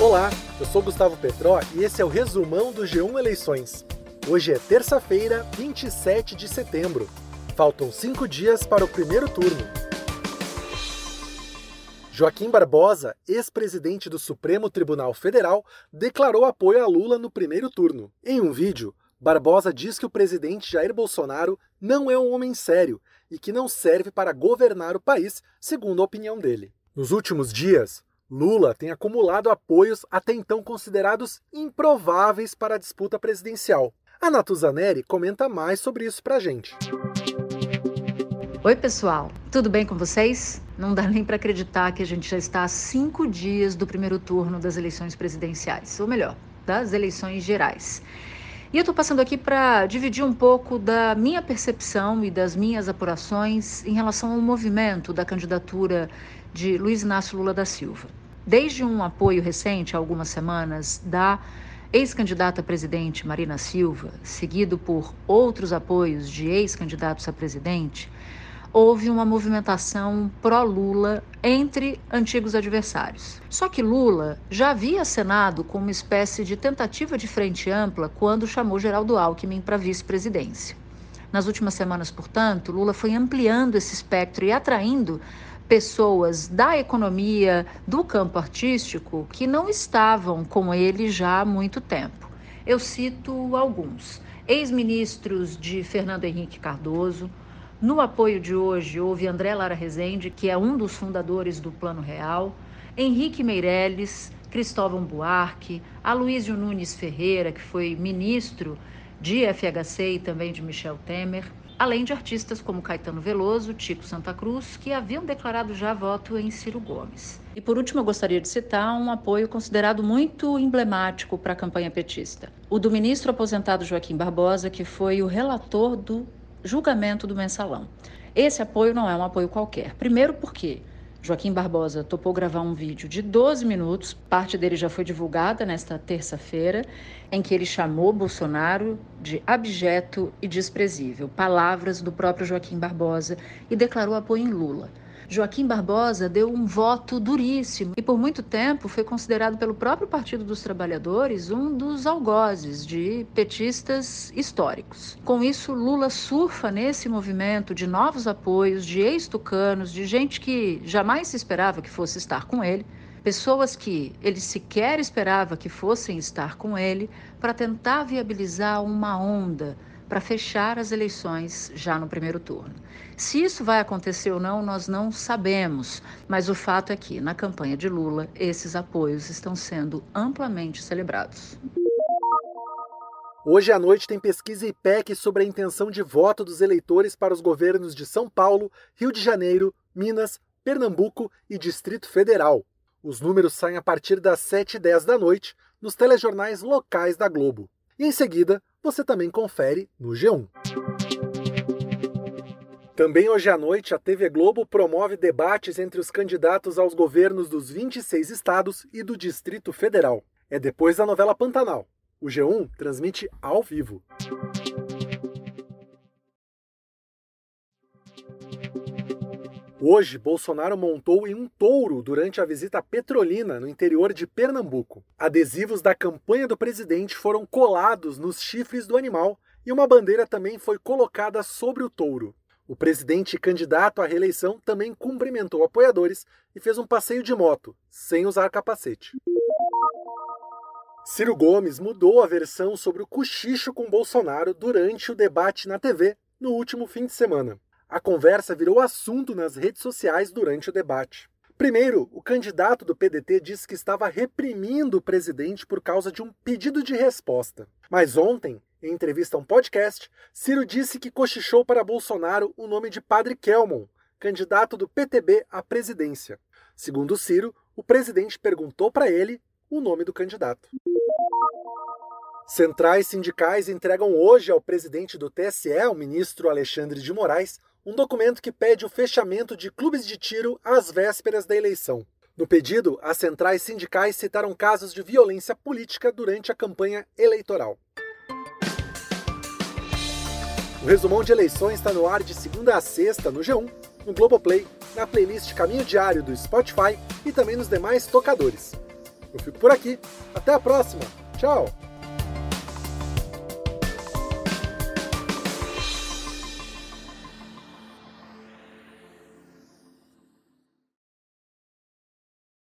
Olá, eu sou Gustavo Petró e esse é o resumão do G1 Eleições. Hoje é terça-feira, 27 de setembro. Faltam cinco dias para o primeiro turno. Joaquim Barbosa, ex-presidente do Supremo Tribunal Federal, declarou apoio a Lula no primeiro turno. Em um vídeo, Barbosa diz que o presidente Jair Bolsonaro não é um homem sério e que não serve para governar o país, segundo a opinião dele. Nos últimos dias, Lula tem acumulado apoios até então considerados improváveis para a disputa presidencial. A Natuzaneri comenta mais sobre isso pra gente. Oi, pessoal, tudo bem com vocês? Não dá nem para acreditar que a gente já está a cinco dias do primeiro turno das eleições presidenciais, ou melhor, das eleições gerais. E eu estou passando aqui para dividir um pouco da minha percepção e das minhas apurações em relação ao movimento da candidatura de Luiz Inácio Lula da Silva. Desde um apoio recente, há algumas semanas, da ex-candidata a presidente Marina Silva, seguido por outros apoios de ex-candidatos a presidente, houve uma movimentação pró-Lula entre antigos adversários. Só que Lula já havia acenado com uma espécie de tentativa de frente ampla quando chamou Geraldo Alckmin para vice-presidência. Nas últimas semanas, portanto, Lula foi ampliando esse espectro e atraindo pessoas da economia, do campo artístico, que não estavam com ele já há muito tempo. Eu cito alguns: ex-ministros de Fernando Henrique Cardoso. No apoio de hoje houve André Lara Rezende, que é um dos fundadores do Plano Real, Henrique Meirelles, Cristóvão Buarque, Aloysio Nunes Ferreira, que foi ministro de FHC e também de Michel Temer, além de artistas como Caetano Veloso, Tico Santa Cruz, que haviam declarado já voto em Ciro Gomes. E por último, eu gostaria de citar um apoio considerado muito emblemático para a campanha petista: o do ministro aposentado Joaquim Barbosa, que foi o relator do julgamento do mensalão. Esse apoio não é um apoio qualquer. Primeiro, porque Joaquim Barbosa topou gravar um vídeo de 12 minutos, parte dele já foi divulgada nesta terça-feira, em que ele chamou Bolsonaro de abjeto e desprezível, palavras do próprio Joaquim Barbosa, e declarou apoio em Lula. Joaquim Barbosa deu um voto duríssimo e por muito tempo foi considerado pelo próprio Partido dos Trabalhadores um dos algozes de petistas históricos. Com isso, Lula surfa nesse movimento de novos apoios, de ex-tucanos, de gente que jamais se esperava que fosse estar com ele pessoas que ele sequer esperava que fossem estar com ele, para tentar viabilizar uma onda para fechar as eleições já no primeiro turno. Se isso vai acontecer ou não, nós não sabemos, mas o fato é que, na campanha de Lula, esses apoios estão sendo amplamente celebrados. Hoje à noite tem pesquisa IPEC sobre a intenção de voto dos eleitores para os governos de São Paulo, Rio de Janeiro, Minas, Pernambuco e Distrito Federal. Os números saem a partir das 7h10 da noite nos telejornais locais da Globo. E em seguida, você também confere no G1. Também hoje à noite, a TV Globo promove debates entre os candidatos aos governos dos 26 estados e do Distrito Federal. É depois da novela Pantanal. O G1 transmite ao vivo. Hoje, Bolsonaro montou em um touro durante a visita a Petrolina, no interior de Pernambuco. Adesivos da campanha do presidente foram colados nos chifres do animal e uma bandeira também foi colocada sobre o touro. O presidente candidato à reeleição também cumprimentou apoiadores e fez um passeio de moto, sem usar capacete. Ciro Gomes mudou a versão sobre o cochicho com Bolsonaro durante o debate na TV no último fim de semana. A conversa virou assunto nas redes sociais durante o debate. Primeiro, o candidato do PDT disse que estava reprimindo o presidente por causa de um pedido de resposta. Mas ontem, em entrevista a um podcast, Ciro disse que cochichou para Bolsonaro o nome de Padre Kelmon, candidato do PTB à presidência. Segundo Ciro, o presidente perguntou para ele o nome do candidato. Centrais sindicais entregam hoje ao presidente do TSE, o ministro Alexandre de Moraes, um documento que pede o fechamento de clubes de tiro às vésperas da eleição. No pedido, as centrais sindicais citaram casos de violência política durante a campanha eleitoral. O resumão de eleições está no ar de segunda a sexta no G1, no Globoplay, na playlist Caminho Diário do Spotify e também nos demais tocadores. Eu fico por aqui. Até a próxima. Tchau!